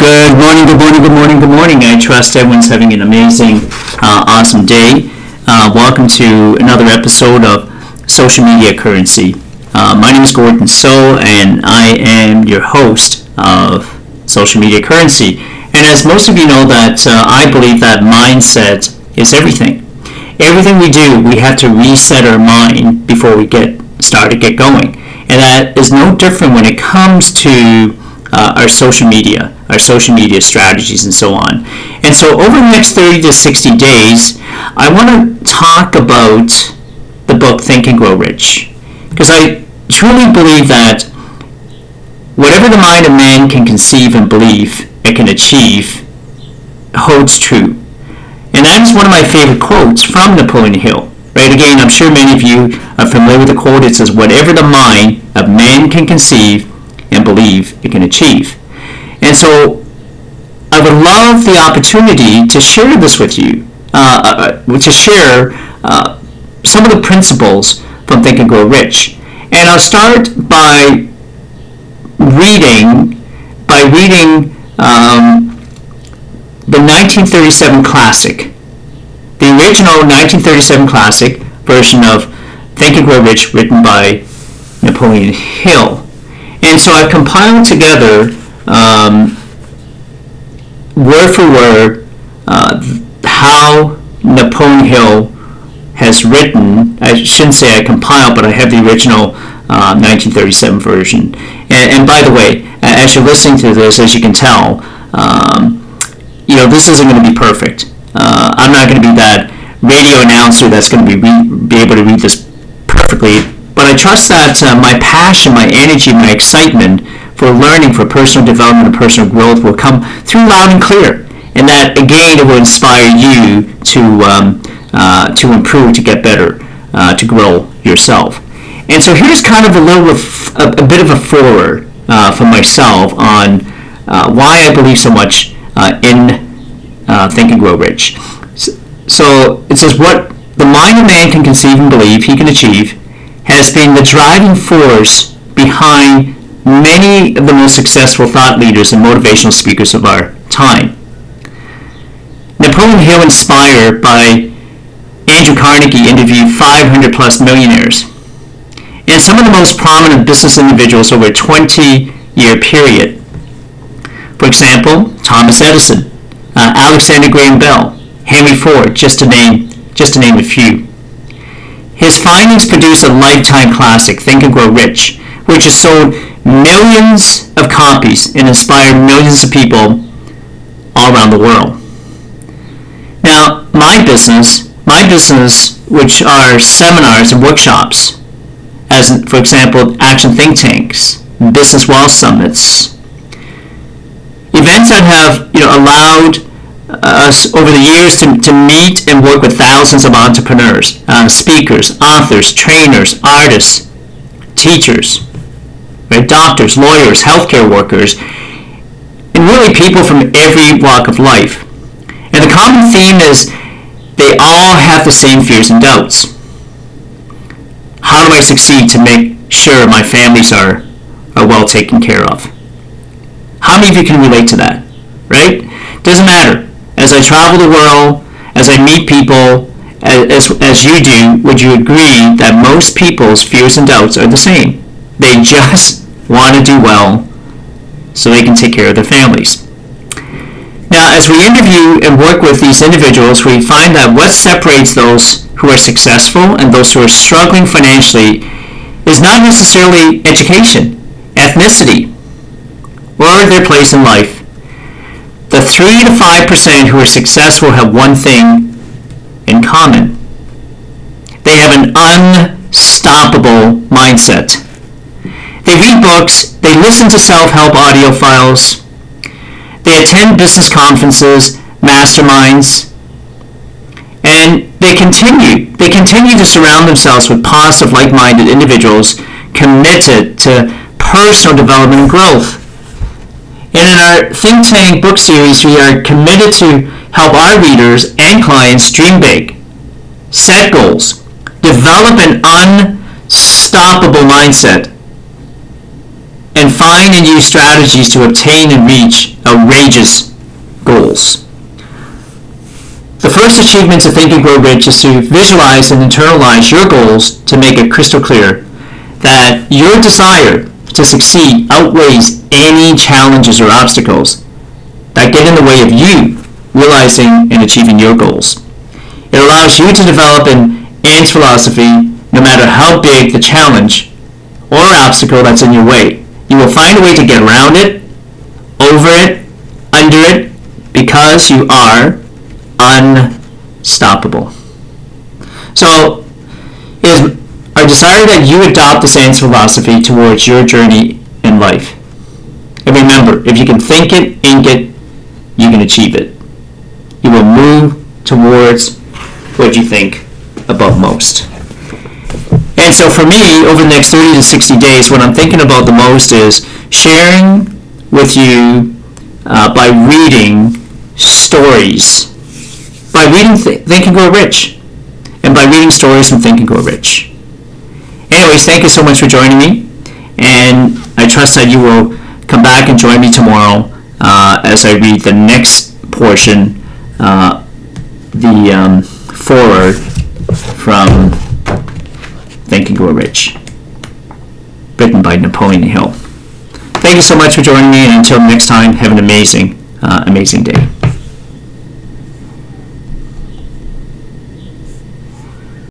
Good morning, good morning, good morning, good morning. I trust everyone's having an amazing, uh, awesome day. Uh, welcome to another episode of Social Media Currency. Uh, my name is Gordon So, and I am your host of Social Media Currency. And as most of you know, that uh, I believe that mindset is everything. Everything we do, we have to reset our mind before we get started, get going. And that is no different when it comes to uh, our social media, our social media strategies, and so on. And so, over the next 30 to 60 days, I want to talk about the book Think and Grow Rich. Because I truly believe that whatever the mind of man can conceive and believe it can achieve holds true. And that is one of my favorite quotes from Napoleon Hill. Right, again, I'm sure many of you are familiar with the quote. It says, Whatever the mind of man can conceive and believe it can achieve. And so I would love the opportunity to share this with you, uh, uh, to share uh, some of the principles from Think and Grow Rich. And I'll start by reading, by reading um, the 1937 classic, the original 1937 classic version of Think and Grow Rich written by Napoleon Hill. And so I've compiled together um, word for word uh, how Napoleon Hill has written. I shouldn't say I compiled, but I have the original uh, 1937 version. And, and, by the way, as you're listening to this, as you can tell, um, you know this isn't going to be perfect. Uh, I'm not going to be that radio announcer that's going to be re- be able to read this perfectly but I trust that uh, my passion, my energy, my excitement for learning, for personal development and personal growth will come through loud and clear. And that, again, it will inspire you to, um, uh, to improve, to get better, uh, to grow yourself. And so here's kind of a little of, a, a bit of a forward uh, for myself on uh, why I believe so much uh, in Think and Grow Rich. So it says, what the mind of man can conceive and believe, he can achieve has been the driving force behind many of the most successful thought leaders and motivational speakers of our time. Napoleon Hill, inspired by Andrew Carnegie, interviewed 500 plus millionaires and some of the most prominent business individuals over a 20 year period. For example, Thomas Edison, uh, Alexander Graham Bell, Henry Ford, just to name just to name a few. His findings produced a lifetime classic, Think and Grow Rich, which has sold millions of copies and inspired millions of people all around the world. Now, my business, my business, which are seminars and workshops, as for example, action think tanks, business wealth summits, events that have you know allowed us over the years to, to meet and work with thousands of entrepreneurs, uh, speakers, authors, trainers, artists, teachers, right? doctors, lawyers, healthcare workers, and really people from every walk of life. And the common theme is they all have the same fears and doubts. How do I succeed to make sure my families are, are well taken care of? How many of you can relate to that? Right? Doesn't matter as I travel the world, as I meet people, as, as you do, would you agree that most people's fears and doubts are the same? They just want to do well so they can take care of their families. Now, as we interview and work with these individuals, we find that what separates those who are successful and those who are struggling financially is not necessarily education, ethnicity, or their place in life the 3 to 5% who are successful have one thing in common. They have an unstoppable mindset. They read books, they listen to self-help audio files, they attend business conferences, masterminds, and they continue, they continue to surround themselves with positive, like-minded individuals committed to personal development and growth. And in our Think Tank book series, we are committed to help our readers and clients dream big, set goals, develop an unstoppable mindset, find and use strategies to obtain and reach outrageous goals. The first achievement to Think and Grow Rich is to visualize and internalize your goals to make it crystal clear that your desire to succeed outweighs any challenges or obstacles that get in the way of you realizing and achieving your goals. It allows you to develop an AND philosophy no matter how big the challenge or obstacle that's in your way. You will find a way to get around it, over it, under it, because you are unstoppable. So, is our desire that you adopt the Saints philosophy towards your journey in life. And remember, if you can think it, ink it, you can achieve it. You will move towards what you think about most. And so for me, over the next 30 to 60 days, what I'm thinking about the most is sharing with you uh, by reading stories, by reading Th- Think and Grow Rich, and by reading stories from Think and Grow Rich. Anyways, thank you so much for joining me, and I trust that you will come back and join me tomorrow uh, as I read the next portion, uh, the um, foreword from Think and Grow Rich, written by Napoleon Hill. Thank you so much for joining me, and until next time, have an amazing, uh, amazing day.